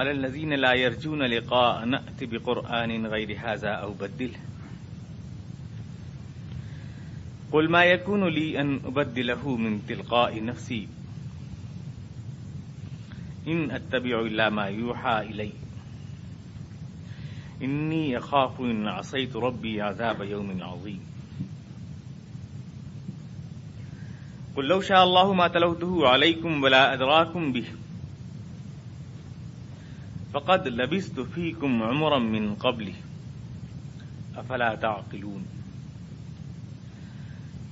على الذين لا يرجون لقاء نأت بقرآن غير هذا أو بدله. قل ما يكون لي أن أبدله من تلقاء نفسي. إن أتبع إلا ما يوحى إلي. إني أخاف إن عصيت ربي عذاب يوم عظيم. قل لو شاء الله ما تلوته عليكم ولا أدراكم به. فقد لبست فيكم عمرا من قبله. أفلا تعقلون؟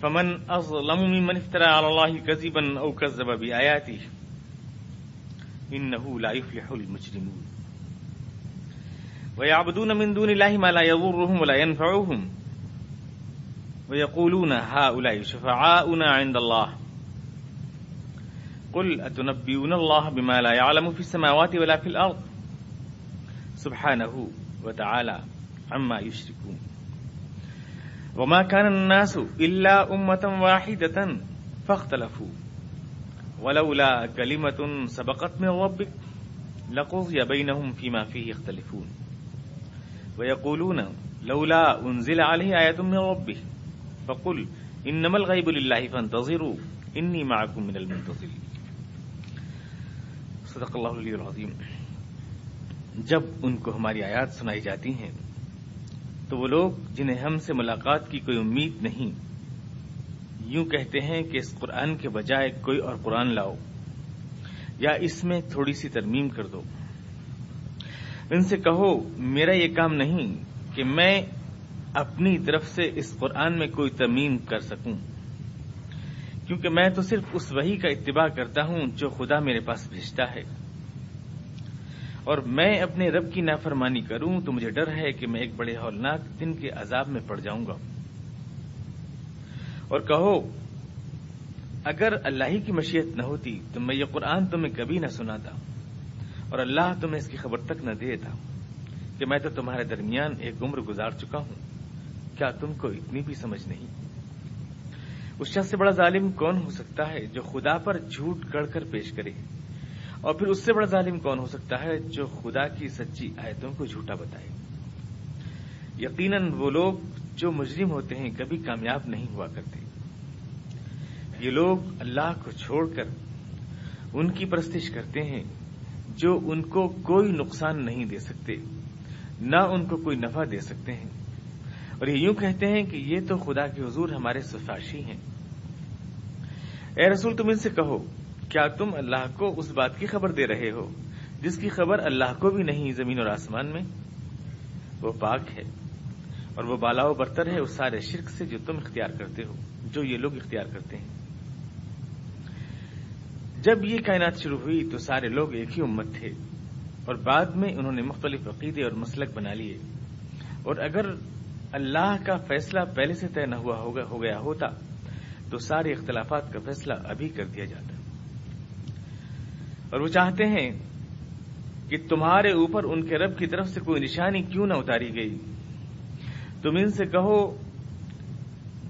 فمن أظلم ممن افترى على الله كذبا أو كذب بآياته، إنه لا يفلح المجرمون. ويعبدون من دون الله ما لا يضرهم ولا ينفعهم. ويقولون هؤلاء شفعاؤنا عند الله. قل أتنبئون الله بما لا يعلم في السماوات ولا في الأرض؟ سبحانه وتعالى عما يشركون وما كان الناس إلا أمة واحدة فاختلفوا۔ ولولا كلمة سبقت من ربك لقضي بينهم فيما فيه يختلفون ويقولون لولا أنزل عليه آية من ربه فقل إنما الغيب لله فانتظروا إني معكم من المنتظرين صدق اللہ علیہ العظیم۔ جب ان کو ہماری آیات سنائی جاتی ہیں، تو وہ لوگ جنہیں ہم سے ملاقات کی کوئی امید نہیں، یوں کہتے ہیں کہ اس قرآن کے بجائے کوئی اور قرآن لاؤ، یا اس میں تھوڑی سی ترمیم کر دو۔ ان سے کہو، میرا یہ کام نہیں کہ میں اپنی طرف سے اس قرآن میں کوئی ترمیم کر سکوں، کیونکہ میں تو صرف اس وہی کا اتباع کرتا ہوں جو خدا میرے پاس بھیجتا ہے۔ اور میں اپنے رب کی نافرمانی کروں تو مجھے ڈر ہے کہ میں ایک بڑے ہولناک دن کے عذاب میں پڑ جاؤں گا۔ اور کہو، اگر اللہ ہی کی مشیت نہ ہوتی تو میں یہ قرآن تمہیں کبھی نہ سناتا اور اللہ تمہیں اس کی خبر تک نہ دیتا کہ میں تو تمہارے درمیان ایک عمر گزار چکا ہوں۔ کیا تم کو اتنی بھی سمجھ نہیں؟ اس شخص سے بڑا ظالم کون ہو سکتا ہے جو خدا پر جھوٹ گڑ کر پیش کرے؟ اور پھر اس سے بڑا ظالم کون ہو سکتا ہے جو خدا کی سچی آیتوں کو جھوٹا بتائے؟ یقیناً وہ لوگ جو مجرم ہوتے ہیں کبھی کامیاب نہیں ہوا کرتے۔ یہ لوگ اللہ کو چھوڑ کر ان کی پرستش کرتے ہیں جو ان کو کوئی نقصان نہیں دے سکتے، نہ ان کو کوئی نفع دے سکتے ہیں۔ اور یہ یوں کہتے ہیں کہ یہ تو خدا کے حضور ہمارے سفارشی ہیں۔ اے رسول تم ان سے کہو کیا تم اللہ کو اس بات کی خبر دے رہے ہو جس کی خبر اللہ کو بھی نہیں زمین اور آسمان میں؟ وہ پاک ہے اور وہ بالا و برتر ہے اس سارے شرک سے جو تم اختیار کرتے ہو، جو یہ لوگ اختیار کرتے ہیں۔ جب یہ کائنات شروع ہوئی تو سارے لوگ ایک ہی امت تھے اور بعد میں انہوں نے مختلف عقیدے اور مسلک بنا لیے۔ اور اگر اللہ کا فیصلہ پہلے سے طے نہ ہوا ہو گیا ہوتا، تو سارے اختلافات کا فیصلہ ابھی کر دیا جاتا۔ اور وہ چاہتے ہیں کہ تمہارے اوپر ان کے رب کی طرف سے کوئی نشانی کیوں نہ اتاری گئی۔ تم ان سے کہو،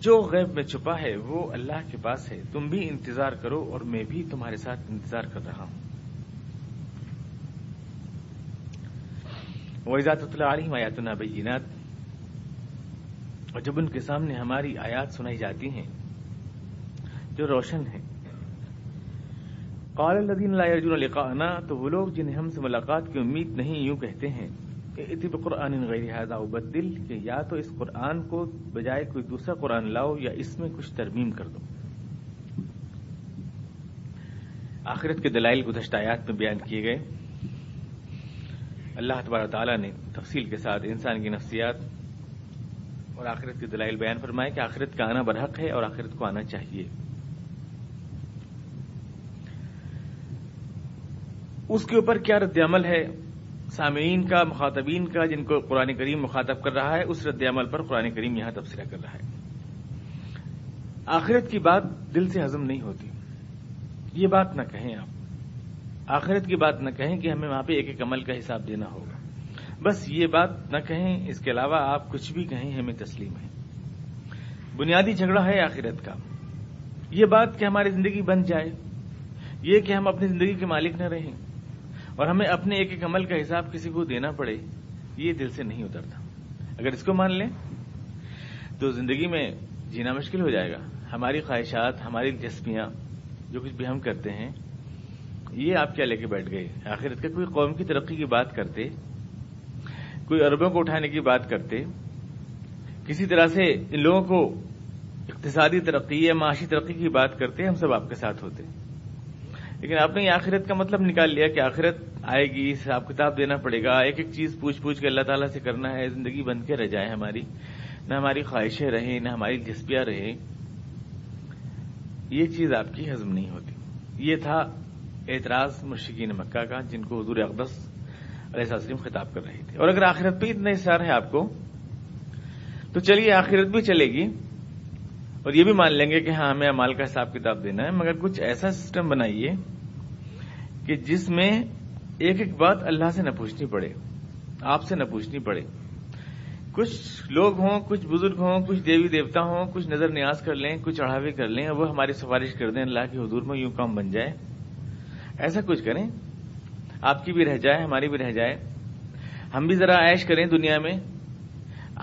جو غیب میں چھپا ہے وہ اللہ کے پاس ہے۔ تم بھی انتظار کرو اور میں بھی تمہارے ساتھ انتظار کر رہا ہوں۔ ویزات اللہ علیہ آیات بینات اور جب ان کے سامنے ہماری آیات سنائی جاتی ہیں، جو روشن ہیں قال الدین لا يرجون لقاءنا، تو وہ لوگ جنہیں ہم سے ملاقات کی امید نہیں، یوں کہتے ہیں کہ اتب قرآن غیر هذا وبدل کہ یا تو اس قرآن کو بجائے کوئی دوسرا قرآن لاؤ یا اس میں کچھ ترمیم کر دو۔ آخرت کے دلائل گزشتہ آیات میں بیان کیے گئے۔ اللہ تبارہ تعالیٰ نے تفصیل کے ساتھ انسان کی نفسیات اور آخرت کے دلائل بیان فرمائے کہ آخرت کا آنا برحق ہے اور آخرت کو آنا چاہیے۔ اس کے اوپر کیا رد عمل ہے؟ سامعین کا، مخاطبین کا، جن کو قرآن کریم مخاطب کر رہا ہے، اس رد عمل پر قرآن کریم یہاں تبصرہ کر رہا ہے۔ آخرت کی بات دل سے ہضم نہیں ہوتی۔ یہ بات نہ کہیں آپ۔ آخرت کی بات نہ کہیں کہ ہمیں وہاں پہ ایک ایک عمل کا حساب دینا ہوگا۔ بس یہ بات نہ کہیں، اس کے علاوہ آپ کچھ بھی کہیں، ہمیں تسلیم ہے۔ بنیادی جھگڑا ہے آخرت کا۔ یہ بات کہ ہماری زندگی بن جائے، یہ کہ ہم اپنی زندگی کے مالک نہ رہیں۔ اور ہمیں اپنے ایک ایک عمل کا حساب کسی کو دینا پڑے، یہ دل سے نہیں اترتا۔ اگر اس کو مان لیں، تو زندگی میں جینا مشکل ہو جائے گا۔ ہماری خواہشات، ہماری دلچسپیاں جو کچھ بھی ہم کرتے ہیں، یہ آپ کیا لے کے بیٹھ گئے۔ آخر کوئی قوم کی ترقی کی بات کرتے، کوئی اربوں کو اٹھانے کی بات کرتے، کسی طرح سے ان لوگوں کو اقتصادی ترقی یا معاشی ترقی کی بات کرتے، ہم سب آپ کے ساتھ ہوتے۔ ہیں لیکن آپ نے یہ آخرت کا مطلب نکال لیا کہ آخرت آئے گی، حساب کتاب دینا پڑے گا، ایک ایک چیز پوچھ پوچھ کے اللہ تعالیٰ سے کرنا ہے، زندگی بن کے رہ جائے ہماری۔ نہ ہماری خواہشیں رہیں، نہ ہماری دلچسپیاں رہیں۔ یہ چیز آپ کی ہضم نہیں ہوتی۔ یہ تھا اعتراض مشکین مکہ کا، جن کو حضور اقدس علیہ وسلم خطاب کر رہے تھے۔ اور اگر آخرت پہ اتنا اصرار ہے آپ کو، تو چلیے، آخرت بھی چلے گی۔ اور یہ بھی مان لیں گے کہ ہاں ہمیں امال کا حساب کتاب دینا ہے، مگر کچھ ایسا سسٹم بنائیے کہ جس میں ایک ایک بات اللہ سے نہ پوچھنی پڑے، آپ سے نہ پوچھنی پڑے۔ کچھ لوگ ہوں، کچھ بزرگ ہوں، کچھ دیوی دیوتا ہوں، کچھ نظر نیاز کر لیں، کچھ چڑھاوے کر لیں، وہ ہماری سفارش کر دیں اللہ کے حضور میں، یوں کام بن جائے۔ ایسا کچھ کریں۔ آپ کی بھی رہ جائے، ہماری بھی رہ جائے۔ ہم بھی ذرا عائش کریں دنیا میں۔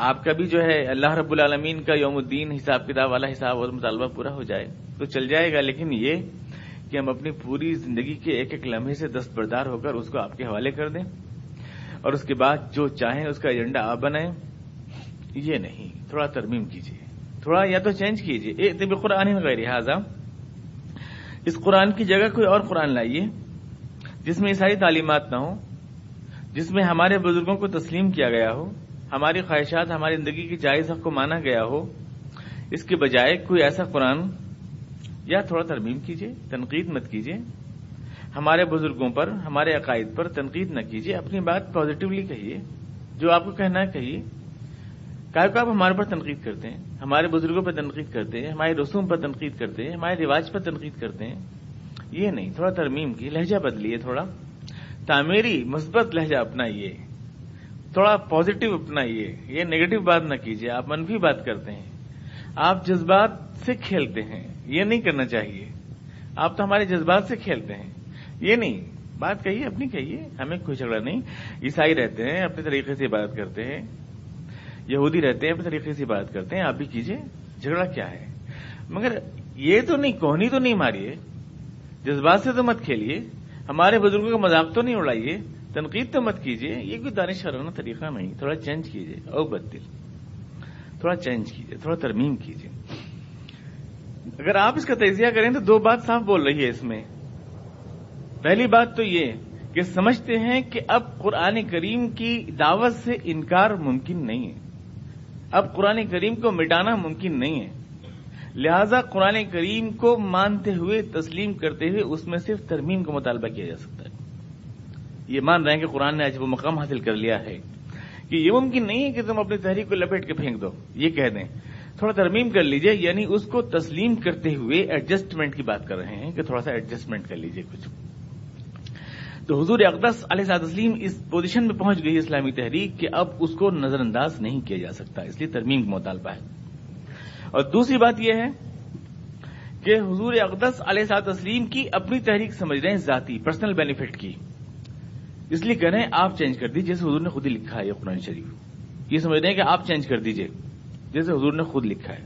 آپ کا بھی جو ہے اللہ رب العالمین کا یوم الدین حساب کتاب والا حساب اور مطالبہ پورا ہو جائے تو چل جائے گا، لیکن یہ کہ ہم اپنی پوری زندگی کے ایک ایک لمحے سے دستبردار ہو کر اس کو آپ کے حوالے کر دیں اور اس کے بعد جو چاہیں اس کا ایجنڈا آپ بنائیں، یہ نہیں، تھوڑا ترمیم کیجیے تھوڑا یا تو چینج کیجیے طب قرآن غیر لہٰذا اس قرآن کی جگہ کوئی اور قرآن لائیے جس میں یہ ساری تعلیمات نہ ہوں، جس میں ہمارے بزرگوں کو تسلیم کیا گیا ہو۔ ہماری خواہشات، ہماری زندگی کی جائز حق کو مانا گیا ہو، اس کے بجائے کوئی ایسا قرآن یا تھوڑا ترمیم کیجیے تنقید مت کیجیے ہمارے بزرگوں پر، ہمارے عقائد پر تنقید نہ کیجیے اپنی بات پازیٹیولی کہیے، جو آپ کو کہنا ہے کہیے۔ کا آپ ہمارے پر تنقید کرتے ہیں، ہمارے بزرگوں پر تنقید کرتے ہیں، ہمارے رسوم پر تنقید کرتے ہیں، ہمارے رواج پر تنقید کرتے ہیں۔ یہ نہیں، تھوڑا ترمیم کی لہجہ بدلیے تھوڑا۔ تعمیری مثبت لہجہ اپنائیے۔ تھوڑا پازیٹو اپنائیے، یہ نیگیٹو بات نہ کیجیے، آپ منفی بات کرتے ہیں۔ آپ جذبات سے کھیلتے ہیں، یہ نہیں کرنا چاہیے۔ آپ تو ہمارے جذبات سے کھیلتے ہیں۔ یہ نہیں، بات کہیے، اپنی کہیے، ہمیں کوئی جھگڑا نہیں۔ عیسائی رہتے ہیں، اپنے طریقے سے بات کرتے ہیں۔ یہودی رہتے ہیں، اپنے طریقے سے بات کرتے ہیں۔ آپ بھی کیجیے، جھگڑا کیا ہے؟ مگر یہ تو نہیں، کوہنی تو نہیں ماریے۔ جذبات سے تو مت کھیلیے۔ ہمارے بزرگوں کا مذاق تو نہیں اڑائیے۔ تنقید تو مت کیجیے یہ کوئی دانش شرانہ طریقہ نہیں، تھوڑا چینج کیجیے او بدل تھوڑا چینج کیجیے تھوڑا ترمیم کیجیے اگر آپ اس کا تجزیہ کریں تو دو بات صاف بول رہی ہے اس میں۔ پہلی بات تو یہ کہ سمجھتے ہیں کہ اب قرآن کریم کی دعوت سے انکار ممکن نہیں ہے۔ اب قرآن کریم کو مٹانا ممکن نہیں ہے۔ لہذا قرآن کریم کو مانتے ہوئے تسلیم کرتے ہوئے اس میں صرف ترمیم کا مطالبہ کیا جا سکتا ہے۔ یہ مان رہے ہیں کہ قرآن نے آج وہ مقام حاصل کر لیا ہے کہ یہ ممکن نہیں ہے کہ تم اپنی تحریک کو لپیٹ کے پھینک دو۔ یہ کہہ دیں۔ تھوڑا ترمیم کر لیجیے یعنی اس کو تسلیم کرتے ہوئے ایڈجسٹمنٹ کی بات کر رہے ہیں کہ تھوڑا سا ایڈجسٹمنٹ کر لیجیے کچھ۔ تو حضور اقدس علیہ تسلیم اس پوزیشن میں پہنچ گئی اسلامی تحریک کہ اب اس کو نظر انداز نہیں کیا جا سکتا، اس لیے ترمیم کا مطالبہ ہے اور دوسری بات یہ ہے کہ حضور اقدس علیہ تسلیم کی اپنی تحریک سمجھ رہے ہیں ذاتی پرسنل بینیفٹ کی۔ اس لیے کہہ رہے ہیں آپ چینج کر دیجیے جیسے حضور نے خود ہی لکھا ہے یہ قرآن شریف۔ یہ سمجھ رہے ہیں کہ آپ چینج کر دیجیے جیسے حضور نے خود لکھا ہے۔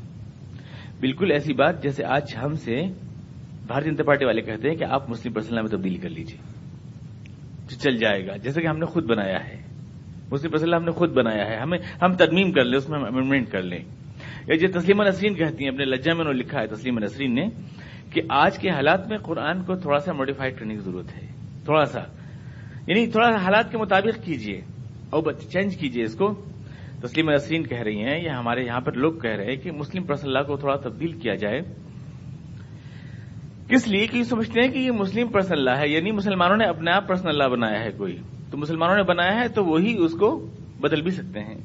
بالکل ایسی بات جیسے آج ہم سے بھارتی جنتا پارٹی والے کہتے ہیں کہ آپ مسلم پرسنل میں تبدیلی کر لیجیے جو چل جائے گا، جیسے کہ ہم نے خود بنایا ہے۔ مسلم پرسنل ہم نے خود بنایا ہے، ہمیں ہم ترمیم کر لیں، اس میں ہم امینڈمنٹ کر لیں۔ یا جو تسلیم نسرین کہتی ہیں، اپنے لجا میں انہوں نے لکھا ہے، تسلیم نسرین نے، کہ آج کے حالات میں قرآن کو تھوڑا سا موڈیفائڈ کرنے کی ضرورت ہے۔ تھوڑا سا۔ یعنی تھوڑا حالات کے مطابق کیجیے اور چینج کیجیے اس کو۔ تسلیم نسرین کہہ رہی ہیں یا ہمارے یہاں پر لوگ کہہ رہے ہیں کہ مسلم پرسن اللہ کو تھوڑا تبدیل کیا جائے۔ کس لیے؟ کہ یہ سمجھتے ہیں کہ یہ مسلم پرسن اللہ ہے یعنی مسلمانوں نے اپنے آپ پرسن اللہ بنایا ہے کوئی۔ تو مسلمانوں نے بنایا ہے تو وہی اس کو بدل بھی سکتے ہیں۔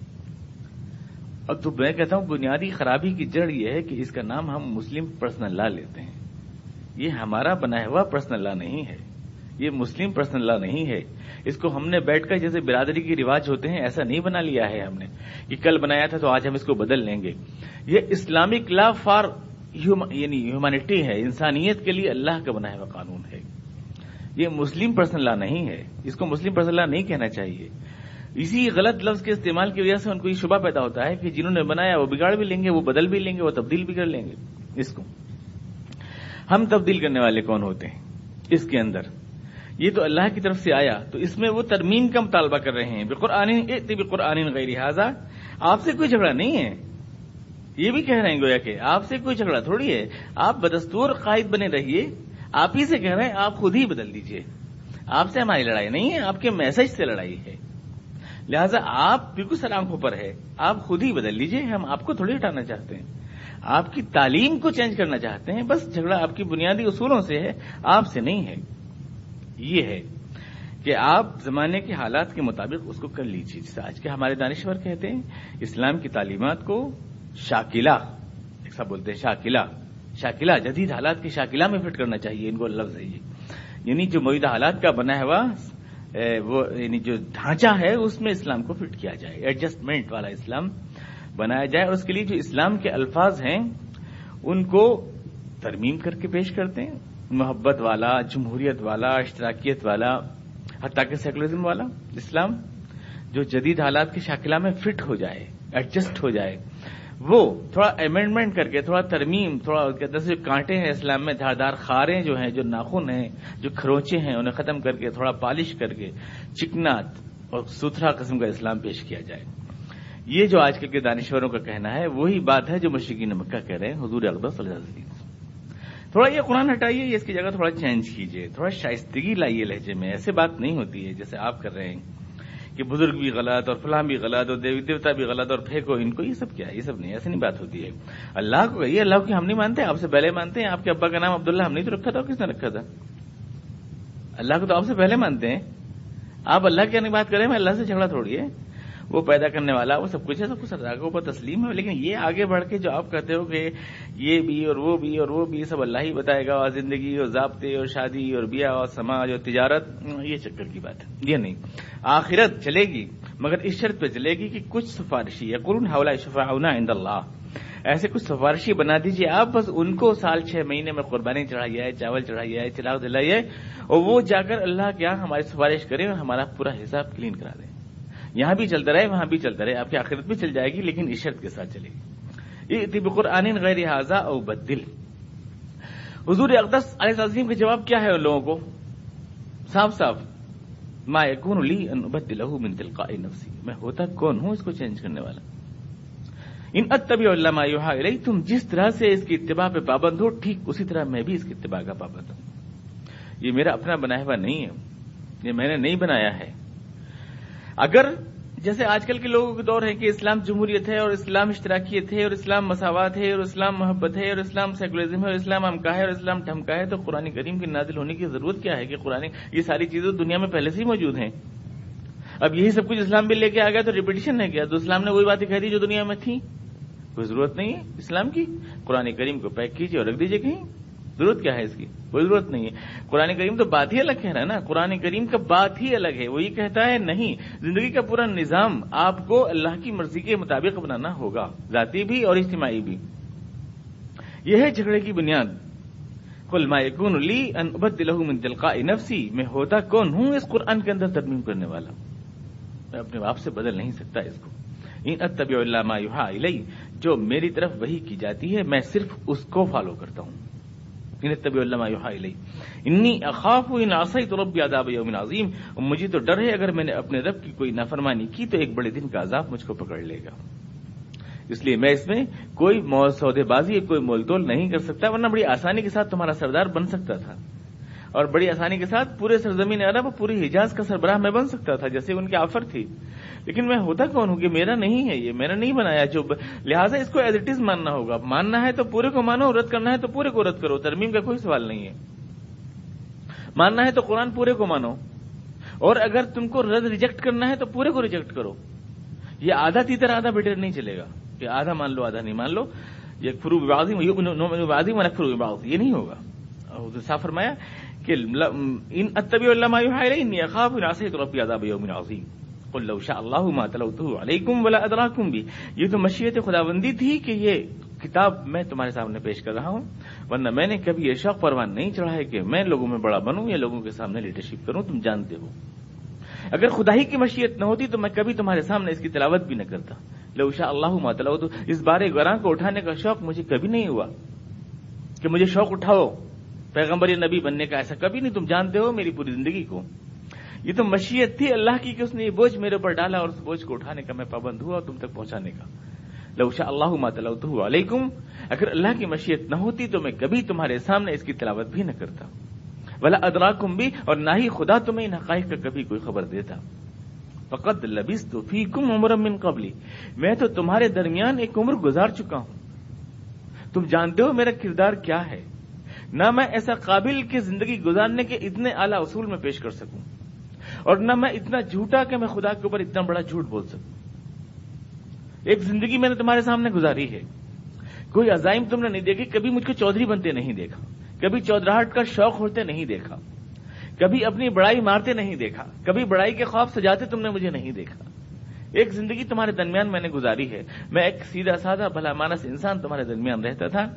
اور تو میں کہتا ہوں، بنیادی خرابی کی جڑ یہ ہے کہ اس کا نام ہم مسلم پرسن اللہ لیتے ہیں۔ یہ ہمارا بنایا ہوا پرسن اللہ نہیں ہے۔ یہ مسلم پرسن اللہ نہیں ہے۔ اس کو ہم نے بیٹھ کر جیسے برادری کے رواج ہوتے ہیں، ایسا نہیں بنا لیا ہے ہم نے۔ کہ کل بنایا تھا تو آج ہم اس کو بدل لیں گے۔ یہ اسلامک لا فار یعنی ہیومانٹی ہے، انسانیت کے لیے اللہ کا بنایا ہوا قانون ہے۔ یہ مسلم پرسنل لا نہیں ہے۔ اس کو مسلم پرسنل لا نہیں کہنا چاہیے۔ اسی غلط لفظ کے استعمال کی وجہ سے ان کو یہ شبہ پیدا ہوتا ہے کہ جنہوں نے بنایا وہ بگاڑ بھی لیں گے، وہ بدل بھی لیں گے، وہ تبدیل بھی کر لیں گے۔ اس کو۔ ہم تبدیل کرنے والے کون ہوتے ہیں؟ اس کے اندر۔ یہ تو اللہ کی طرف سے آیا، تو اس میں وہ ترمیم کا مطالبہ کر رہے ہیں۔ قرآن غیر حاضہ آپ سے کوئی جھگڑا نہیں ہے۔ یہ بھی کہہ رہے ہیں گویا کہ آپ سے کوئی جھگڑا تھوڑی ہے۔ آپ بدستور قائد بنے رہیے۔ آپ ہی سے کہہ رہے ہیں، آپ خود ہی بدل دیجیے۔ آپ سے ہماری لڑائی نہیں ہے، آپ کے میسج سے لڑائی ہے۔ لہذا آپ بالکل سلام پر ہے۔ آپ خود ہی بدل لیجیے، ہم آپ کو تھوڑی ہٹانا چاہتے ہیں۔ آپ کی تعلیم کو چینج کرنا چاہتے ہیں، بس جھگڑا آپ کی بنیادی اصولوں سے ہے، آپ سے نہیں ہے۔ یہ ہے کہ آپ زمانے کے حالات کے مطابق اس کو کر لیجیے جیسے آج کے ہمارے دانشور کہتے ہیں، اسلام کی تعلیمات کو شاکلہ ایسا بولتے ہیں شاکلہ شاکلہ، جدید حالات کی شاکلہ میں فٹ کرنا چاہیے، ان کو لفظ ہے یہ۔ یعنی جو موجودہ حالات کا بنا ہوا وہ یعنی جو ڈھانچہ ہے، اس میں اسلام کو فٹ کیا جائے، ایڈجسٹمنٹ والا اسلام بنایا جائے۔ اور اس کے لیے جو اسلام کے الفاظ ہیں، ان کو ترمیم کر کے پیش کرتے ہیں۔ محبت والا، جمہوریت والا، اشتراکیت والا، حتیٰ کہ سیکولرزم والا، اسلام، جو جدید حالات کی شاکلہ میں فٹ ہو جائے ایڈجسٹ ہو جائے، وہ تھوڑا امینڈمنٹ کر کے، تھوڑا ترمیم، تھوڑا جو کانٹے ہیں اسلام میں، دھاردار خاریں جو ہیں، جو ناخن ہیں، جو کھروچے ہیں، انہیں ختم کر کے، تھوڑا پالش کر کے، چکنات اور ستھرا قسم کا اسلام پیش کیا جائے۔ یہ جو آج کل کے دانشوروں کا کہنا ہے، وہی بات ہے جو مشرقین مکہ کہہ رہے ہیں، حضور اقبال صلی اللہ علیہ وسلم۔ تھوڑا یہ قرآن ہٹائیے اس کی جگہ تھوڑا چینج کیجیے، تھوڑا شائستگی لائیے لہجے میں، ایسے بات نہیں ہوتی ہے جیسے آپ کر رہے ہیں کہ بزرگ بھی غلط اور فلاں بھی غلط اور دیوی دیوتا بھی غلط اور پھینکو ان کو یہ سب کیا یہ سب نہیں، ایسے نہیں بات ہوتی ہے۔ اللہ کو کہیے، اللہ کی ہم نہیں مانتے، آپ سے پہلے مانتے ہیں، آپ کے ابا کا نام عبداللہ، ہم نہیں تو رکھا تھا، کس نے رکھا تھا؟ اللہ کو تو آپ سے پہلے مانتے ہیں۔ آپ اللہ کی یعنی بات کریں میں اللہ سے جھگڑا تھوڑی ہے۔ وہ پیدا کرنے والا، وہ سب کچھ ہے، سب کچھ اللہ کے اوپر تسلیم ہے۔ لیکن یہ آگے بڑھ کے جو آپ کہتے ہو کہ یہ بھی اور وہ بھی اور وہ بھی، سب اللہ ہی بتائے گا، اور زندگی اور ضابطے اور شادی اور بیاہ اور سماج اور تجارت، یہ چکر کی بات ہے۔ یہ نہیں۔ آخرت چلے گی، مگر اس شرط پہ چلے گی کہ کچھ سفارشی یا قرون حوالہ شفا عند اللہ۔ ایسے کچھ سفارشی بنا دیجیے آپ، بس ان کو سال چھ مہینے میں قربانی چڑھائی ہے چاول چڑھائی ہے چراغ دلائیے اور وہ جا کر اللہ کے یہاں ہماری سفارش کرے اور ہمارا پورا حساب کلین کرا دیں۔ یہاں بھی چلتا رہے، وہاں بھی چلتا رہے، آپ کی آخرت بھی چل جائے گی، لیکن اس شرط کے ساتھ چلے گی۔ طب قرآن غیر حاضہ او بدل۔ حضور اقدس علیہ عظیم کا جواب کیا ہے ان لوگوں کو؟ صاف صاف ما یکون لی ان ابدلہ من تلقاء نفسی۔ میں ہوتا کون ہوں اس کو چینج کرنے والا؟ ان اتبع علامہ یوحا الی تم جس طرح سے اس کی اتباع پہ پابند ہو، ٹھیک اسی طرح میں بھی اس کی اتباع کا پابند ہوں۔ یہ میرا اپنا بنایا ہوا نہیں ہے۔ یہ میں نے نہیں بنایا ہے۔ اگر جیسے آج کل کے لوگوں کے دور ہے کہ اسلام جمہوریت ہے اور اسلام اشتراکیت ہے اور اسلام مساوات ہے اور اسلام محبت ہے اور اسلام سیکولرزم ہے اور اسلام امکا ہے اور اسلام ٹھمکا ہے، تو قرآن کریم کی نازل ہونے کی ضرورت کیا ہے کہ قرآن یہ ساری چیزیں دنیا میں پہلے سے ہی موجود ہیں؟ اب یہی سب کچھ اسلام بھی لے کے آ گیا تو ریپیٹیشن ہے کیا؟ تو اسلام نے وہی باتیں کہہ دی جو دنیا میں تھی کوئی ضرورت نہیں ہے اسلام کی؟ قرآن کریم کو پیک کیجیے اور رکھ دیجیے کہیں؟ ضرورت کیا ہے اس کی؟ کوئی ضرورت نہیں ہے۔ قرآن کریم تو بات ہی الگ کہہ رہا ہے نا قرآن کریم کا بات ہی الگ ہے۔ وہ یہ کہتا ہے، نہیں، زندگی کا پورا نظام آپ کو اللہ کی مرضی کے مطابق بنانا ہوگا، ذاتی بھی اور اجتماعی بھی۔ یہ ہے جھگڑے کی بنیاد۔ کل مایکون لی انبت دلہ من تلقاء نفسی، میں ہوتا کون ہوں اس قرآن کے اندر ترمیم کرنے والا؟ میں اپنے باپ سے بدل نہیں سکتا اس کو۔ ان اللہ ما یوحا الی، جو میری طرف وہی کی جاتی ہے، میں صرف اس کو فالو کرتا ہوں۔ انی اخاف ان آسائی تو عذاب یوم عظیم مجھے تو ڈر ہے، اگر میں نے اپنے رب کی کوئی نافرمانی کی تو ایک بڑے دن کا عذاب مجھ کو پکڑ لے گا۔ اس لیے میں اس میں کوئی سودے بازی کوئی مول تول نہیں کر سکتا، ورنہ بڑی آسانی کے ساتھ تمہارا سردار بن سکتا تھا۔ اور بڑی آسانی کے ساتھ پورے سرزمین عرب پوری حجاز کا سربراہ میں بن سکتا تھا، جیسے ان کی آفر تھی۔ لیکن میں ہوتا کون ہوں کہ میرا نہیں ہے یہ، میں نے نہیں بنایا۔ جو لہٰذا اس کو ایز اٹ از ماننا ہوگا۔ ماننا ہے تو پورے کو مانو، رد کرنا ہے تو پورے کو رد کرو۔ ترمیم کا کوئی سوال نہیں ہے۔ ماننا ہے تو قرآن پورے کو مانو۔ اور اگر تم کو رد ریجیکٹ کرنا ہے تو پورے کو ریجیکٹ کرو۔ یہ آدھا تیتر آدھا بیٹر نہیں چلے گا۔ کہ آدھا مان لو، آدھا نہیں مان لو۔ یہ فرو فرو یہ نہیں ہوگا۔ صاف فرمایا کہ ان عذاب لو شاء ما ولا یہ تو مشیت خداوندی تھی کہ یہ کتاب میں تمہارے سامنے پیش کر رہا ہوں. ورنہ میں نے کبھی یہ شوق پروان نہیں چڑھا ہے کہ میں لوگوں میں بڑا بنوں یا لوگوں کے سامنے لیڈرشپ کروں. تم جانتے ہو. اگر خدا ہی کی مشیت نہ ہوتی تو میں کبھی تمہارے سامنے اس کی تلاوت بھی نہ کرتا. لوشا اللہ مطلب تو اس بارے گراں کو اٹھانے کا شوق مجھے کبھی نہیں ہوا کہ مجھے شوق اٹھاؤ. پیغمبر نبی بننے کا ایسا کبھی نہیں تم جانتے ہو میری پوری زندگی کو۔ یہ تو مشیت تھی اللہ کی کہ اس نے یہ بوجھ میرے اوپر ڈالا اور اس بوجھ کو اٹھانے کا میں پابند ہوا اور تم تک پہنچانے کا۔ لوشا اللہ مطلب علیکم، اگر اللہ کی مشیت نہ ہوتی تو میں کبھی تمہارے سامنے اس کی تلاوت بھی نہ کرتا۔ بلا ادراکم بھی اور نہ ہی خدا تمہیں ان حقائق کا کبھی کوئی خبر دیتا۔ فقط لبیس تو فی کم عمر من قبلی۔ میں تو تمہارے درمیان ایک عمر گزار چکا ہوں۔ تم جانتے ہو میرا کردار کیا ہے؟ نہ میں ایسا قابل کی زندگی گزارنے کے اتنے اعلی اصول میں پیش کر سکوں اور نہ میں اتنا جھوٹا کہ میں خدا کے اوپر اتنا بڑا جھوٹ بول سکوں۔ ایک زندگی میں نے تمہارے سامنے گزاری ہے۔ کوئی عزائم تم نے نہیں دیکھی، کبھی مجھ کو چودھری بنتے نہیں دیکھا۔ کبھی چودراہٹ کا شوق ہوتے نہیں دیکھا۔ کبھی اپنی بڑائی مارتے نہیں دیکھا۔ کبھی بڑائی کے خواب سجاتے تم نے مجھے نہیں دیکھا۔ ایک زندگی تمہارے درمیان میں نے گزاری ہے۔ میں ایک سیدھا، سادہ، بھلا مانس انسان تمہارے درمیان رہتا تھا۔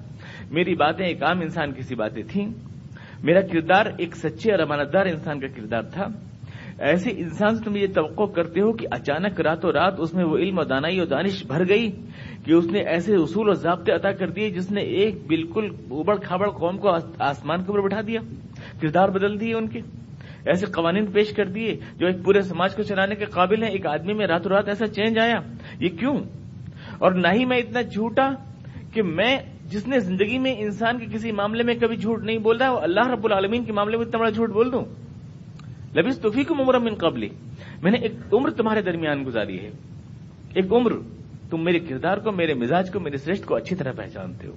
میری باتیں ایک عام انسان کی سی باتیں تھیں۔ میرا کردار ایک سچے اور امانتدار انسان کا کردار تھا۔ ایسے انسان سے تم یہ توقع کرتے ہو کہ اچانک راتوں رات اس میں وہ علم و دانائی اور دانش بھر گئی کہ اس نے ایسے اصول اور ضابطے عطا کر دیے جس نے ایک بالکل ابڑ کھابڑ قوم کو آسمان کے اوپر بٹھا دیا۔ کردار بدل دیے ان کے۔ ایسے قوانین پیش کر دیے جو ایک پورے سماج کو چلانے کے قابل ہیں۔ ایک آدمی میں راتوں رات ایسا چینج آیا۔ یہ کیوں؟ اور نہ ہی میں اتنا جھوٹا کہ میں جس نے زندگی میں انسان کے کسی معاملے میں کبھی جھوٹ نہیں بول رہا وہ اللہ رب العالمین کے معاملے میں اتنا بڑا جھوٹ بول دوں۔ لبیس توفیق عمر من قبلی۔ میں نے ایک عمر تمہارے درمیان گزاری ہے۔ ایک عمر تم میرے کردار کو، میرے مزاج کو، میرے سرشت کو اچھی طرح پہچانتے ہو۔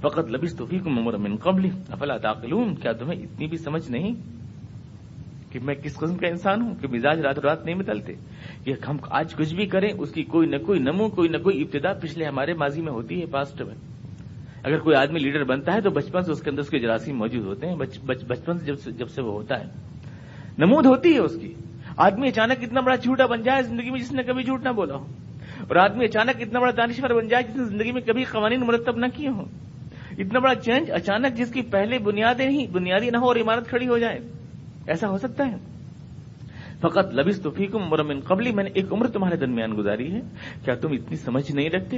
فقط لبیس توفیق عمر من قبلی۔ افلا تعقلون؟ کیا تمہیں اتنی بھی سمجھ نہیں؟ کہ میں کس قسم کا انسان ہوں کہ مزاج رات رات نہیں بدلتے۔ کہ ہم آج کچھ بھی کریں، اس کی کوئی نہ کوئی نمو، کوئی نہ کوئی ابتدا پچھلے ہمارے ماضی میں ہوتی ہے پاسٹ میں اگر کوئی آدمی لیڈر بنتا ہے تو بچپن سے اس کے اندر اس کے جراثیم موجود ہوتے ہیں۔ بچپن سے جب سے وہ ہوتا ہے۔ نمود ہوتی ہے اس کی۔ آدمی اچانک اتنا بڑا جھوٹا بن جائے زندگی میں جس نے کبھی جھوٹ نہ بولا ہو۔ اور آدمی اچانک اتنا بڑا دانشور بن جائے جس نے زندگی میں کبھی قوانین مرتب نہ کیے ہوں۔ اتنا بڑا چینج اچانک جس کی پہلے بنیادیں نہیں بنیادی نہ ہو اور عمارت کھڑی ہو جائے۔ ایسا ہو سکتا ہے؟ فقط لبیس توفیقم عمر من قبلی میں نے ایک عمر تمہارے درمیان گزاری ہے۔ کیا تم اتنی سمجھ نہیں رکھتے؟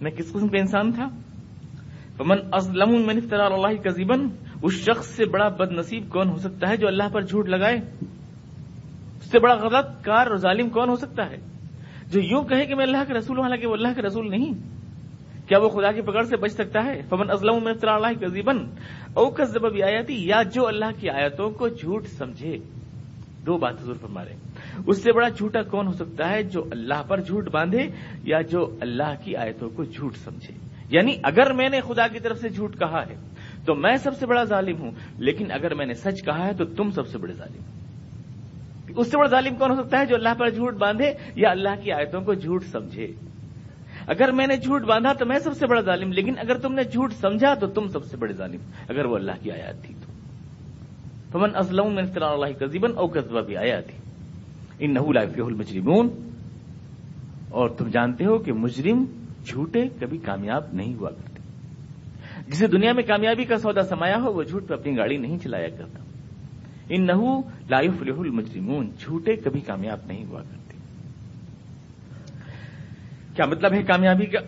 میں کس قسم کا انسان تھا؟ ازلم من افترا اللہ کا اس شخص سے بڑا بد نصیب کون ہو سکتا ہے جو اللہ پر جھوٹ لگائے؟ اس سے بڑا غلط کار اور ظالم کون ہو سکتا ہے؟ جو یوں کہے کہ میں اللہ کے رسول ہوں، حالانکہ وہ اللہ کے رسول نہیں۔ کیا وہ خدا کی پکڑ سے بچ سکتا ہے؟ فمن ازلم میں اللہ کزیبن او کذب آیاتی یا جو اللہ کی آیتوں کو جھوٹ سمجھے۔ دو بات حضور فرما رہے اس سے بڑا جھوٹا کون ہو سکتا ہے جو اللہ پر جھوٹ باندھے یا جو اللہ کی آیتوں کو جھوٹ سمجھے؟ یعنی اگر میں نے خدا کی طرف سے جھوٹ کہا ہے تو میں سب سے بڑا ظالم ہوں، لیکن اگر میں نے سچ کہا ہے تو تم سب سے بڑے ظالم اس سے بڑا ظالم کون ہو سکتا ہے جو اللہ پر جھوٹ باندھے یا اللہ کی آیتوں کو جھوٹ سمجھے؟ اگر میں نے جھوٹ باندھا تو میں سب سے بڑا ظالم، لیکن اگر تم نے جھوٹ سمجھا تو تم سب سے بڑے ظالم۔ اگر وہ اللہ کی آیات تھی تو۔ فمن اسلم من اللہ کذبا او کذب بھی آیا تھی ان لا يفلح المجرمون۔ اور تم جانتے ہو کہ مجرم جھوٹے کبھی کامیاب نہیں ہوا کرتے۔ جسے دنیا میں کامیابی کا سودا سمایا ہو، وہ جھوٹ پہ اپنی گاڑی نہیں چلایا کرتا۔ ان نحو لائف المجرمون۔ جھوٹے کبھی کامیاب نہیں ہوا کرتے۔ کیا مطلب ہے کامیابی کا؟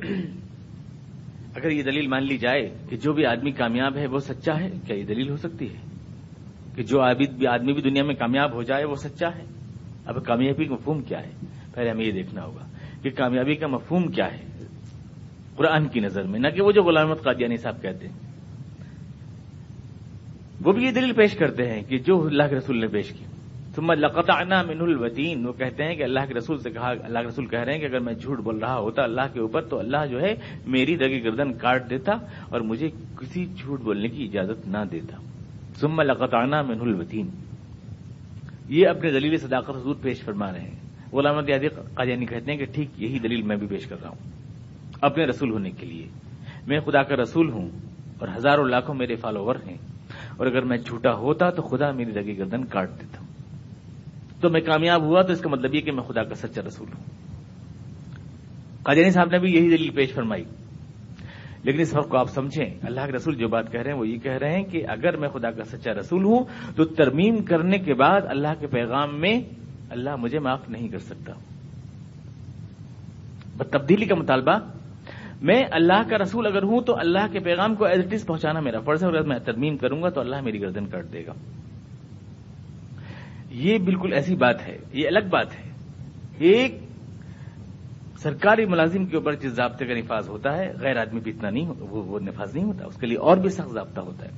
اگر یہ دلیل مان لی جائے کہ جو بھی آدمی کامیاب ہے وہ سچا ہے، کیا یہ دلیل ہو سکتی ہے؟ کہ جو آدمی بھی دنیا میں کامیاب ہو جائے وہ سچا ہے؟ اب کامیابی کا مفہوم کیا ہے؟ پہلے ہمیں یہ دیکھنا ہوگا کہ کامیابی کا مفہوم کیا ہے۔ قرآن کی نظر میں، نہ کہ وہ جو غلامت قادیانی یعنی صاحب کہتے ہیں۔ وہ بھی یہ دلیل پیش کرتے ہیں کہ جو اللہ کے رسول نے پیش کی۔ ثم لقطعنا من الوتین وہ کہتے ہیں کہ اللہ کے رسول سے کہا اللہ کے رسول کہہ رہے ہیں کہ اگر میں جھوٹ بول رہا ہوتا اللہ کے اوپر تو اللہ جو ہے میری رگی گردن کاٹ دیتا اور مجھے کسی جھوٹ بولنے کی اجازت نہ دیتا۔ ثم لقطعنا من الوتین یہ اپنے دلیل صداقت حضور پیش فرما رہے ہیں۔ غلامت یادی قادیانی کہتے ہیں کہ ٹھیک یہی دلیل میں بھی پیش کر رہا ہوں۔ اپنے رسول ہونے کے لیے۔ میں خدا کا رسول ہوں اور ہزاروں لاکھوں میرے فالوور ہیں۔ اور اگر میں جھوٹا ہوتا تو خدا میری رگی گردن کاٹ دیتا۔ تو میں کامیاب ہوا تو اس کا مطلب یہ کہ میں خدا کا سچا رسول ہوں۔ قادیانی صاحب نے بھی یہی دلیل پیش فرمائی۔ لیکن اس وقت کو آپ سمجھیں، اللہ کے رسول جو بات کہہ رہے ہیں، وہ یہ کہہ رہے ہیں کہ اگر میں خدا کا سچا رسول ہوں تو ترمیم کرنے کے بعد اللہ کے پیغام میں اللہ مجھے معاف نہیں کر سکتا۔ تبدیلی کا مطالبہ، میں اللہ کا رسول اگر ہوں تو اللہ کے پیغام کو ایز اٹ از پہنچانا میرا فرض ہے اور اگر میں ترمیم کروں گا تو اللہ میری گردن کاٹ دے گا۔ یہ بالکل ایسی بات ہے، یہ الگ بات ہے۔ ایک سرکاری ملازم کے اوپر جس ضابطے کا نفاذ ہوتا ہے، غیر آدمی بھی اتنا نہیں، وہ نفاذ نہیں ہوتا، اس کے لیے اور بھی سخت ضابطہ ہوتا ہے۔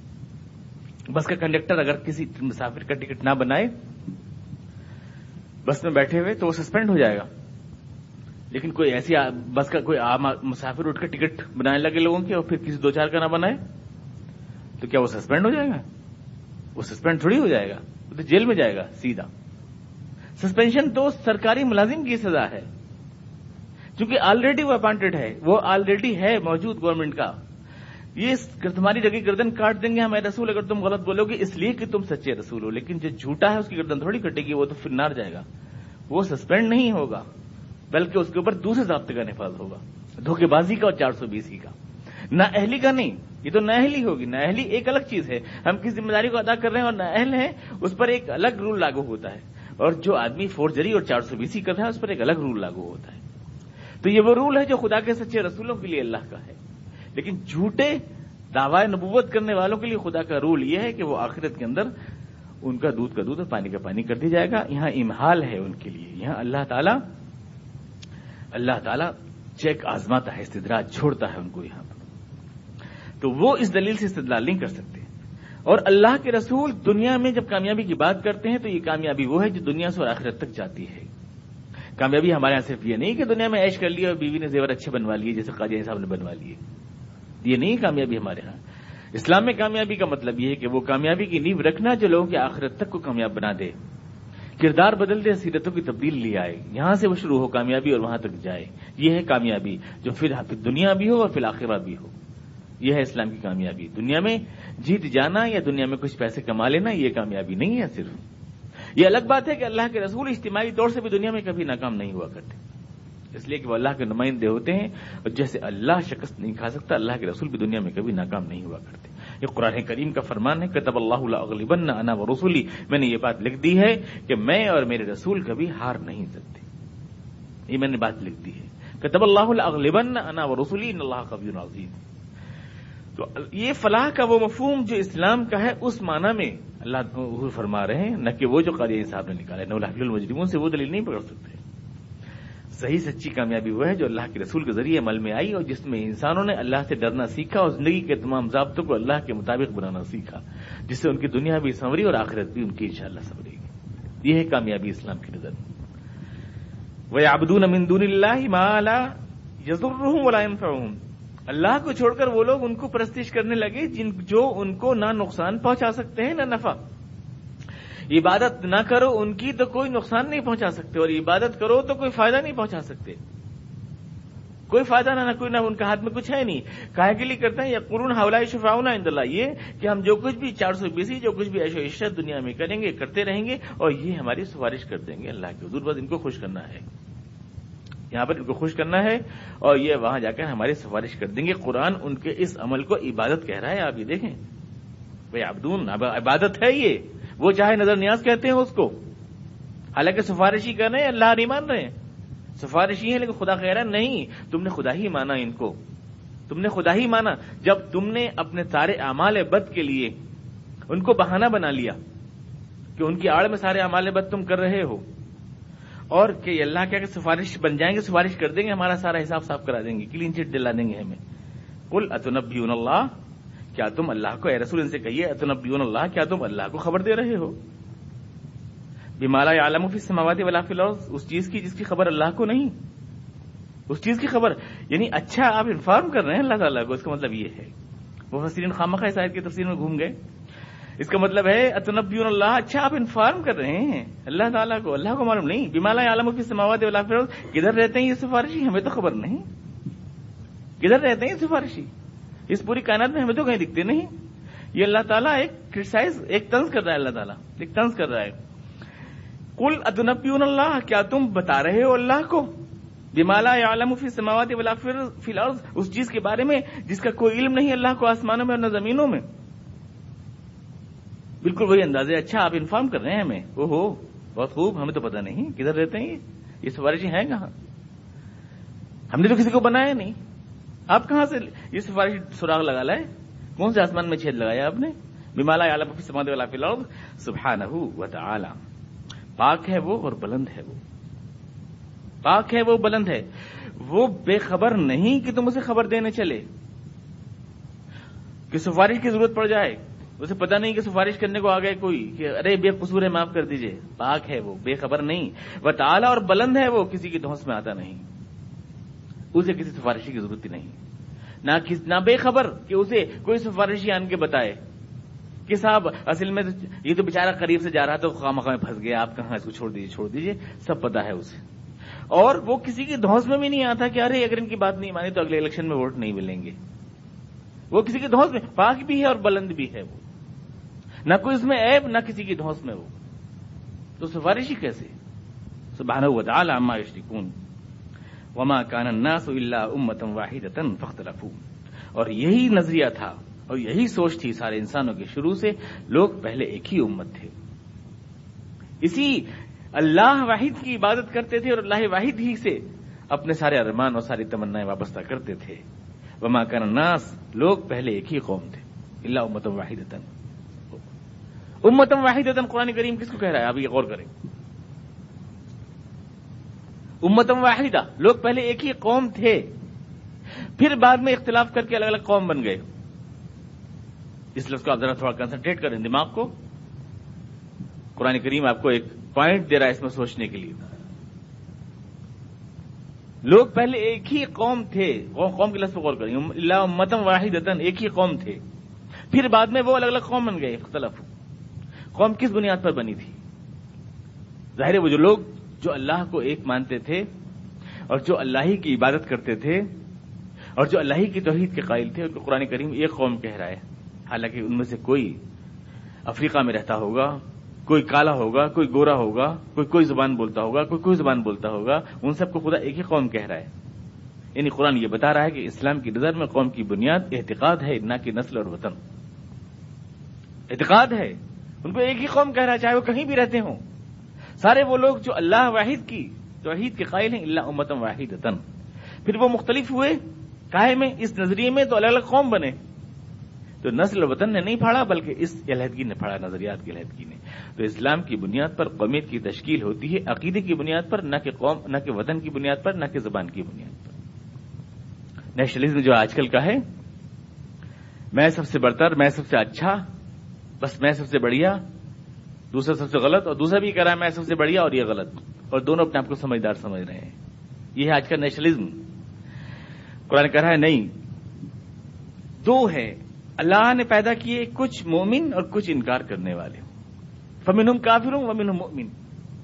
بس کا کنڈکٹر اگر کسی مسافر کا ٹکٹ نہ بنائے، بس میں بیٹھے ہوئے تو وہ سسپینڈ ہو جائے گا۔ لیکن کوئی ایسی بس کا کوئی مسافر اٹھ کر ٹکٹ بنانے لگے لوگوں کی اور پھر کسی دو چار کا نہ بنائے، تو کیا وہ سسپینڈ ہو جائے گا؟ وہ سسپینڈ تھوڑی ہو جائے گا۔ تو جیل میں جائے گا، سیدھا۔ سسپینشن تو سرکاری ملازم کی سزا ہے۔ چونکہ آلریڈی وہ اپائنٹڈ ہے، وہ آلریڈی ہے موجود گورنمنٹ کا۔ یہ تمہاری جگہ گردن کاٹ دیں گے ہمارے رسول، اگر تم غلط بولو گے، اس لیے کہ تم سچے رسول ہو۔ لیکن جو جھوٹا ہے، اس کی گردن تھوڑی کٹے گی، وہ تو پھر نار جائے گا۔ وہ سسپینڈ نہیں ہوگا، بلکہ اس کے اوپر دوسرے ضابطے کا نفاذ ہوگا۔ دھوکے بازی کا اور چار سو بیسی کا۔ نہ اہلی کا نہیں، یہ تو اہلی ہوگی نہ اہلی ایک الگ چیز ہے۔ ہم کس ذمہ داری کو ادا کر رہے ہیں اور نہ اہل ہے اس پر ایک الگ رول لاگو ہوتا ہے۔ اور جو آدمی فورجری اور چار سو بیسی کرتا ہے، اس پر ایک الگ رول لاگو ہوتا ہے۔ تو یہ وہ رول ہے جو خدا کے سچے رسولوں کے لیے اللہ کا ہے۔ لیکن جھوٹے دعوی نبوت کرنے والوں کے لیے خدا کا رول یہ ہے کہ وہ آخرت کے اندر ان کا دودھ کا دودھ اور پانی کا پانی کر دیا جائے گا۔ یہاں امہال ہے ان کے لیے۔ یہاں اللہ تعالیٰ اللہ تعالیٰ چیک آزماتا ہے، استدراج چھوڑتا ہے ان کو یہاں پر۔ تو وہ اس دلیل سے استدلال نہیں کر سکتے۔ اور اللہ کے رسول دنیا میں جب کامیابی کی بات کرتے ہیں تو یہ کامیابی وہ ہے جو دنیا سے اور آخرت تک جاتی ہے۔ کامیابی ہمارے یہاں صرف یہ نہیں کہ دنیا میں عیش کر لیا اور بیوی نے زیور اچھے بنوا لیے جیسے قاضی صاحب نے بنوا لیے۔ یہ نہیں کامیابی ہمارے یہاں۔ اسلام میں کامیابی کا مطلب یہ ہے کہ وہ کامیابی کی نیو رکھنا جو لوگوں کی آخرت تک کو کامیاب بنا دے۔ کردار بدل دے، سیرتوں کی تبدیل لے آئے۔ یہاں سے وہ شروع ہو کامیابی اور وہاں تک جائے۔ یہ ہے کامیابی جو پھر دنیا بھی ہو اور پھر آخرہ بھی ہو۔ یہ ہے اسلام کی کامیابی۔ دنیا میں جیت جانا یا دنیا میں کچھ پیسے کما لینا، یہ کامیابی نہیں ہے صرف۔ یہ الگ بات ہے کہ اللہ کے رسول اجتماعی طور سے بھی دنیا میں کبھی ناکام نہیں ہوا کرتے۔ اس لیے کہ وہ اللہ کے نمائندے ہوتے ہیں اور جیسے اللہ شکست نہیں کھا سکتا، اللہ کے رسول بھی دنیا میں کبھی ناکام نہیں ہوا کرتے۔ یہ قرآن کریم کا فرمان ہے، کتب اللہ اغلبن انا و رسولی میں نے یہ بات لکھ دی ہے کہ میں اور میرے رسول کبھی ہار نہیں سکتے۔ یہ میں نے بات لکھ دی ہے۔ کتب اللہ اغلبن انا و رسولی ان اللہ کبھی عظیم۔ تو یہ فلاح کا وہ مفہوم جو اسلام کا ہے، اس معنی میں اللہ فرما رہے ہیں، نہ کہ وہ جو قاری صاحب نے نکالا نہ المجرموں سے وہ دلیل نہیں پکڑ سکتے۔ صحیح سچی کامیابی وہ ہے جو اللہ کے رسول کے ذریعے عمل میں آئی اور جس میں انسانوں نے اللہ سے ڈرنا سیکھا اور زندگی کے تمام ضابطوں کو اللہ کے مطابق بنانا سیکھا، جس سے ان کی دنیا بھی سنوری اور آخرت بھی ان کی انشاءاللہ شاء سنوری گی۔ یہ ہے کامیابی اسلام کی نظر۔ وہ آبدون امندون اللہ مالا یزر ہوں اللہ کو چھوڑ کر وہ لوگ ان کو پرستش کرنے لگے جن جو ان کو نہ نقصان پہنچا سکتے ہیں، نہ نفع۔ عبادت نہ کرو، ان کی تو کوئی نقصان نہیں پہنچا سکتے، اور عبادت کرو تو کوئی فائدہ نہیں پہنچا سکتے۔ کوئی فائدہ نہ کوئی نہ، ان کا ہاتھ میں کچھ ہے نہیں۔ کہے کے لیے کرتے ہیں یا قرون حوالہ شفاؤنا اند اللہ، یہ کہ ہم جو کچھ بھی چار سو بیسی جو کچھ بھی ایشو عشت دنیا میں کریں گے، کرتے رہیں گے، اور یہ ہماری سفارش کر دیں گے۔ اللہ کے حضور، بس ان کو خوش کرنا ہے۔ یہاں پر ان کو خوش کرنا ہے اور یہ وہاں جا کر ہماری سفارش کر دیں گے۔ قرآن ان کے اس عمل کو عبادت کہہ رہا ہے، آپ یہ دیکھیں۔ بھائی آبدون عبادت ہے یہ۔ وہ چاہے نظر نیاز کہتے ہیں اس کو۔ حالانکہ سفارشی کر رہے ہیں، اللہ نہیں مان رہے ہیں۔ سفارشی ہیں لیکن خدا کہہ رہا ہے، نہیں۔ تم نے خدا ہی مانا ان کو۔ تم نے خدا ہی مانا۔ جب تم نے اپنے سارے اعمال بد کے لیے ان کو بہانہ بنا لیا کہ ان کی آڑ میں سارے اعمال بد تم کر رہے ہو اور کہ اللہ کیا کہ سفارش بن جائیں گے، سفارش کر دیں گے، ہمارا سارا حساب صاف کرا دیں گے، کلین چٹ دلا دیں گے ہمیں۔ کل اتنبی اللہ، کیا تم اللہ کو، اے رسول، ان سے کہیے، اتنبیون اللہ، کیا تم اللہ کو خبر دے رہے ہو؟ بیمالا عالم فی سماواتی ولا فی اس چیز کی جس کی خبر اللہ کو نہیں۔ اس چیز کی خبر یعنی اچھا آپ انفارم کر رہے ہیں اللہ تعالیٰ کو، اس کا مطلب یہ ہے۔ وہ حسین خامخہ شاید کی تفصیل میں گھوم گئے۔ اس کا مطلب ہے اتنبیون اللہ اچھا آپ انفارم کر رہے ہیں۔ اللہ تعالیٰ کو، اللہ کو معلوم نہیں۔ بیمالا عالم فی سماوات ولا کدھر رہتے ہیں یہ سفارشی؟ ہمیں تو خبر نہیں۔ کدھر رہتے ہیں یہ سفارشی؟ اس پوری کائنات میں ہمیں تو کہیں دکھتے نہیں۔ یہ اللہ تعالیٰ ایک کرسائز ایک طنز کر رہا ہے اللہ تعالیٰ۔ ایک طنز کر رہا ہے۔ کل ادنبیون اللہ، کیا تم بتا رہے ہو اللہ کو؟ بمالا عالم فی سماوات ولا فی الارض اس چیز کے بارے میں جس کا کوئی علم نہیں اللہ کو آسمانوں میں اور نہ زمینوں میں۔ بالکل وہی اندازے۔ اچھا آپ انفارم کر رہے ہیں ہمیں۔ وہ ہو بہت خوب، ہمیں تو پتہ نہیں۔ کدھر رہتے ہیں یہ؟ سفارشی ہیں کہاں؟ ہم نے تو کسی کو بنایا نہیں۔ آپ کہاں سے یہ سفارشی سراغ لگا لائے؟ کون سے آسمان میں چھید لگایا آپ نے؟ بمالا عالم فی فی الارض۔ سبحانہ و تعالی پاک ہے وہ اور بلند ہے وہ۔ پاک ہے وہ، بلند ہے۔ وہ بے خبر نہیں کہ تم اسے خبر دینے چلے۔ کہ سفارش کی ضرورت پڑ جائے۔ اسے پتا نہیں کہ سفارش کرنے کو آ گئے کوئی کہ ارے بے قصور ہے، معاف کر دیجیے۔ پاک ہے وہ، بے خبر نہیں۔ وہ تعالی اور بلند ہے وہ، کسی کی دھوس میں آتا نہیں۔ اسے کسی سفارشی کی ضرورت ہی نہیں۔ نہ بے خبر کہ اسے کوئی سفارشی آن کے بتائے کہ صاحب، اصل میں یہ تو بےچارا قریب سے جا رہا تھا خواہ مخواہ میں پھنس گیا، آپ کہاں اس کو چھوڑ دیجیے چھوڑ دیجیے سب پتا ہے اسے۔ اور وہ کسی کی دھوس میں بھی نہیں آتا کہ ارے، اگر ان کی بات نہیں مانی تو اگلے الیکشن میں ووٹ نہیں ملیں گے۔ وہ کسی کی دھوس میں، پاک بھی ہے اور بلند بھی ہے وہ۔ نہ کوئی اس میں ایب نہ کسی کی دھوس میں وہ۔ تو سفارش ہی کیسے سبحانہ و تعالی عما یشرکون۔ وما کان الناس الا امه واحده فاختلفوا۔ اور یہی نظریہ تھا، اور یہی سوچ تھی سارے انسانوں کے شروع سے، لوگ پہلے ایک ہی امت تھے۔ اسی اللہ واحد کی عبادت کرتے تھے اور اللہ واحد ہی سے اپنے سارے ارمان اور ساری تمنائیں وابستہ کرتے تھے۔ وما کان الناس، لوگ پہلے ایک ہی قوم تھے۔ اللہ امتم واحد امتم واحد قرآن کریم کس کو کہہ رہا ہے؟ آپ یہ غور کریں۔ امتم واحدہ، لوگ پہلے ایک ہی قوم تھے، پھر بعد میں اختلاف کر کے الگ الگ قوم بن گئے۔ اس لفظ کو آپ ذرا تھوڑا کنسنٹریٹ کریں دماغ کو۔ قرآن کریم آپ کو ایک پوائنٹ دے رہا ہے اس میں سوچنے کے لیے۔ لوگ پہلے ایک ہی قوم تھے، قوم کے لفظ غور کریں۔ اللہ متم واحد ایک ہی قوم تھے۔ پھر بعد میں وہ الگ الگ قوم بن گئے مختلف قوم کس بنیاد پر بنی تھی؟ ظاہر ہے وہ جو لوگ جو اللہ کو ایک مانتے تھے اور جو اللہ ہی کی عبادت کرتے تھے اور جو اللہ ہی کی توحید کے قائل تھے، ان کو قرآن کریم ایک قوم کہہ رہا ہے۔ حالانکہ ان میں سے کوئی افریقہ میں رہتا ہوگا، کوئی کالا ہوگا، کوئی گورا ہوگا، کوئی کوئی زبان بولتا ہوگا، کوئی کوئی زبان بولتا ہوگا، ان سب کو خدا ایک ہی قوم کہہ رہا ہے۔ یعنی قرآن یہ بتا رہا ہے کہ اسلام کی نظر میں قوم کی بنیاد احتقاد ہے، نہ کہ نسل اور وطن۔ اعتقاد ہے۔ ان کو ایک ہی قوم کہہ رہا ہے چاہے وہ کہیں بھی رہتے ہوں۔ سارے وہ لوگ جو اللہ واحد کی توحید کے قائل ہیں، اللہ امتم واحد پھر وہ مختلف ہوئے کائے میں اس نظریے میں تو الگ الگ قوم بنے۔ تو نسل وطن نے نہیں پھاڑا، بلکہ اس علیحدگی نے پھاڑا، نظریات کی علیحدگی نے۔ تو اسلام کی بنیاد پر قومیت کی تشکیل ہوتی ہے، عقیدے کی بنیاد پر، نہ کہ قوم، نہ کہ وطن کی بنیاد پر، نہ کہ زبان کی بنیاد پر۔ نیشنلزم جو آج کل کا ہے، میں سب سے برتر، میں سب سے اچھا بس میں سب سے بڑھیا، دوسرا سب سے غلط، اور دوسرا بھی کہہ رہا ہے میں سب سے بڑھیا اور یہ غلط۔ اور دونوں اپنے آپ کو سمجھدار سمجھ رہے ہیں۔ یہ ہے آج کا نیشنلزم۔ قرآن کہہ رہا ہے نہیں، دو ہے، اللہ نے پیدا کیے کچھ مومن اور کچھ انکار کرنے والے۔ فمن کافر ہوں ومن مومن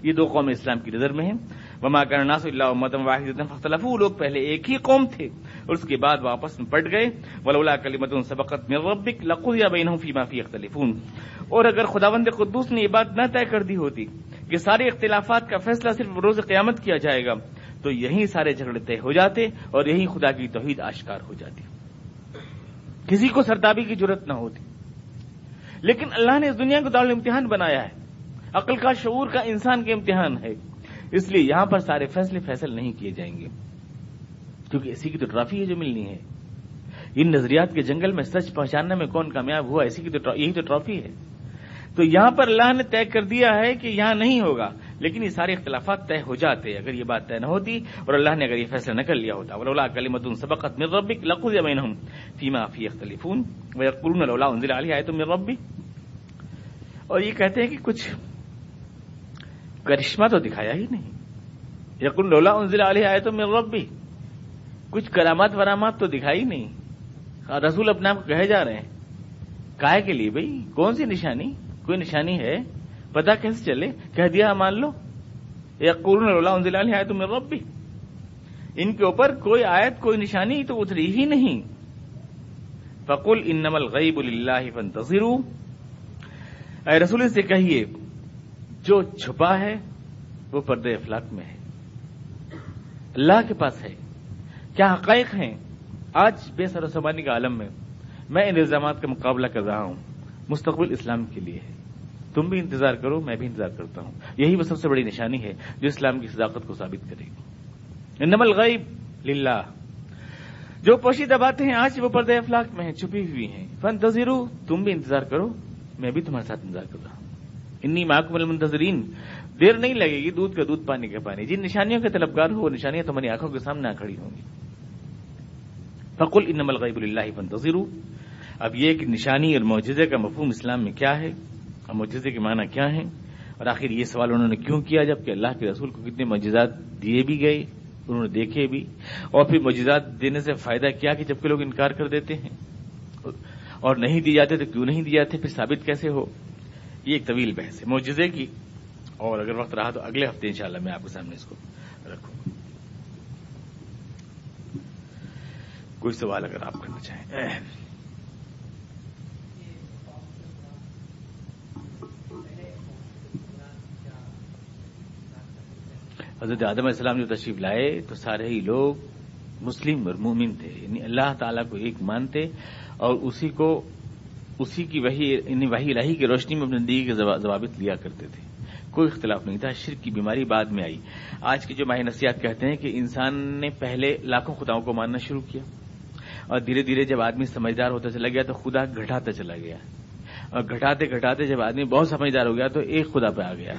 یہ دو قوم اسلام کی نظر میں ہیں۔ وما کرناس اللہ مدم واحد فختلف لوگ پہلے ایک ہی قوم تھے۔ اور اس کے بعد واپس میں پٹ گئے۔ ولولا کلیمت سبقت من ربک لقضی بینہم فیما فی اختلفون اور اگر خداوند قدوس نے یہ بات نہ طے کر دی ہوتی کہ سارے اختلافات کا فیصلہ صرف روز قیامت کیا جائے گا، تو یہی سارے جھگڑے طے ہو جاتے اور یہی خدا کی توحید آشکار ہو جاتی۔ کسی کو سرتابی کی ضرورت نہ ہوتی۔ لیکن اللہ نے اس دنیا کو دار امتحان بنایا ہے۔ عقل کا شعور کا انسان کے امتحان ہے۔ اس لیے یہاں پر سارے فیصلے فیصل نہیں کیے جائیں گے۔ کیونکہ اسی کی تو ٹرافی ہے جو ملنی ہے۔ ان نظریات کے جنگل میں سچ پہچاننے میں کون کامیاب ہوا، اسی کی تو یہی تو ٹرافی ہے۔ تو یہاں پر اللہ نے طے کر دیا ہے کہ یہاں نہیں ہوگا، لیکن یہ سارے اختلافات طے ہو جاتے، اگر یہ بات طے نہ ہوتی اور اللہ نے اگر یہ فیصلہ نہ کر لیا ہوتا۔ ولا کلیمت سبقت من ربک لقض بینہم فیما فی اختلفون ویقولون لولا انزل علیہ آیت من ربی اور یہ کہتے ہیں کہ کچھ کرشمہ تو دکھایا ہی نہیں۔ یقول لولا انزل علیہ آیت من ربی کچھ کرامات ورامات تو دکھائی نہیں۔ رسول اپنے آپ کو کہے جا رہے ہیں۔ کائے کے لیے بھائی، کون سی نشانی؟ کوئی نشانی ہے؟ پتا کیسے چلے؟ کہہ دیا مان لو۔ یا قرون انزل علیہ آیت من ربی۔ ان کے اوپر کوئی آیت، کوئی نشانی تو اتری ہی نہیں۔ فقل انم الغیب اللہ فانتظروا اے رسول سے کہیے، جو چھپا ہے وہ پردے افلاق میں ہے۔ اللہ کے پاس ہے۔ کیا حقائق ہیں آج بے سر و سبانی کا عالم میں میں ان الزامات کا مقابلہ کر رہا ہوں، مستقبل اسلام کے لیے ہے۔ تم بھی انتظار کرو، میں بھی انتظار کرتا ہوں۔ یہی وہ سب سے بڑی نشانی ہے جو اسلام کی صداقت کو ثابت کرے گی۔ نمل الغیب للہ۔ جو پوشیدہ باتیں ہیں، آج وہ پردے افلاق میں ہیں، چھپی ہوئی ہیں۔ فن تم بھی انتظار کرو، میں بھی تمہارے ساتھ انتظار کر رہا ہوں۔ انی محکم المنتظرین دیر نہیں لگے گی دودھ کا دودھ پانی کا پانی۔ جن نشانیوں کے طلبگار ہو وہ نشانیاں تمہاری آنکھوں کے سامنے آ کھڑی ہوں گی۔ فقل ان الغیب اللہ فنتظرو اب یہ کہ نشانی اور معجزے کا مفہوم اسلام میں کیا ہے؟ اور معجزے کے معنی کیا ہیں؟ اور آخر یہ سوال انہوں نے کیوں کیا جبکہ اللہ کے رسول کو کتنے معجزات دیے بھی گئے، انہوں نے دیکھے بھی۔ اور پھر معجزات دینے سے فائدہ کیا کہ جبکہ لوگ انکار کر دیتے ہیں۔ اور نہیں دی جاتے تو کیوں نہیں دی جاتے؟ پھر ثابت کیسے ہو؟ یہ ایک طویل بحث ہے۔ معجزے کی اور اگر وقت رہا تو اگلے ہفتے انشاءاللہ میں آپ کے سامنے اس کو رکھوں گا۔ کوئی سوال اگر آپ کرنا چاہیں۔ حضرت آدم علیہ السلام جو تشریف لائے تو سارے ہی لوگ مسلم اور مومن تھے۔ یعنی اللہ تعالیٰ کو ایک مانتے اور اسی کو اسی کی وہی یعنی وہی الہی کی روشنی میں اپنی زندگی کے ضوابط لیا کرتے تھے۔ کوئی اختلاف نہیں تھا، شرک کی بیماری بعد میں آئی۔ آج کی جو ماہی نصیحت کہتے ہیں کہ انسان نے پہلے لاکھوں خداؤں کو ماننا شروع کیا، اور دھیرے دھیرے جب آدمی سمجھدار ہوتا چلا گیا تو خدا گھٹاتا چلا گیا۔ اور گھٹاتے گھٹاتے جب آدمی بہت سمجھدار ہو گیا تو ایک خدا پہ آ گیا۔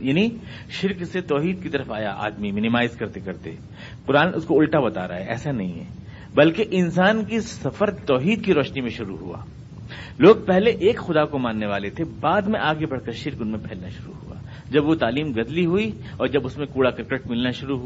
یعنی شرک سے توحید کی طرف آیا آدمی منیمائز کرتے کرتے۔ قرآن اس کو الٹا بتا رہا ہے، ایسا نہیں ہے۔ بلکہ انسان کی سفر توحید کی روشنی میں شروع ہوا۔ لوگ پہلے ایک خدا کو ماننے والے تھے، بعد میں آگے بڑھ کر شرک ان میں پھیلنا شروع ہوا۔ جب وہ تعلیم گدلی ہوئی اور جب اس میں کوڑا کرکٹ ملنا شروع ہوا۔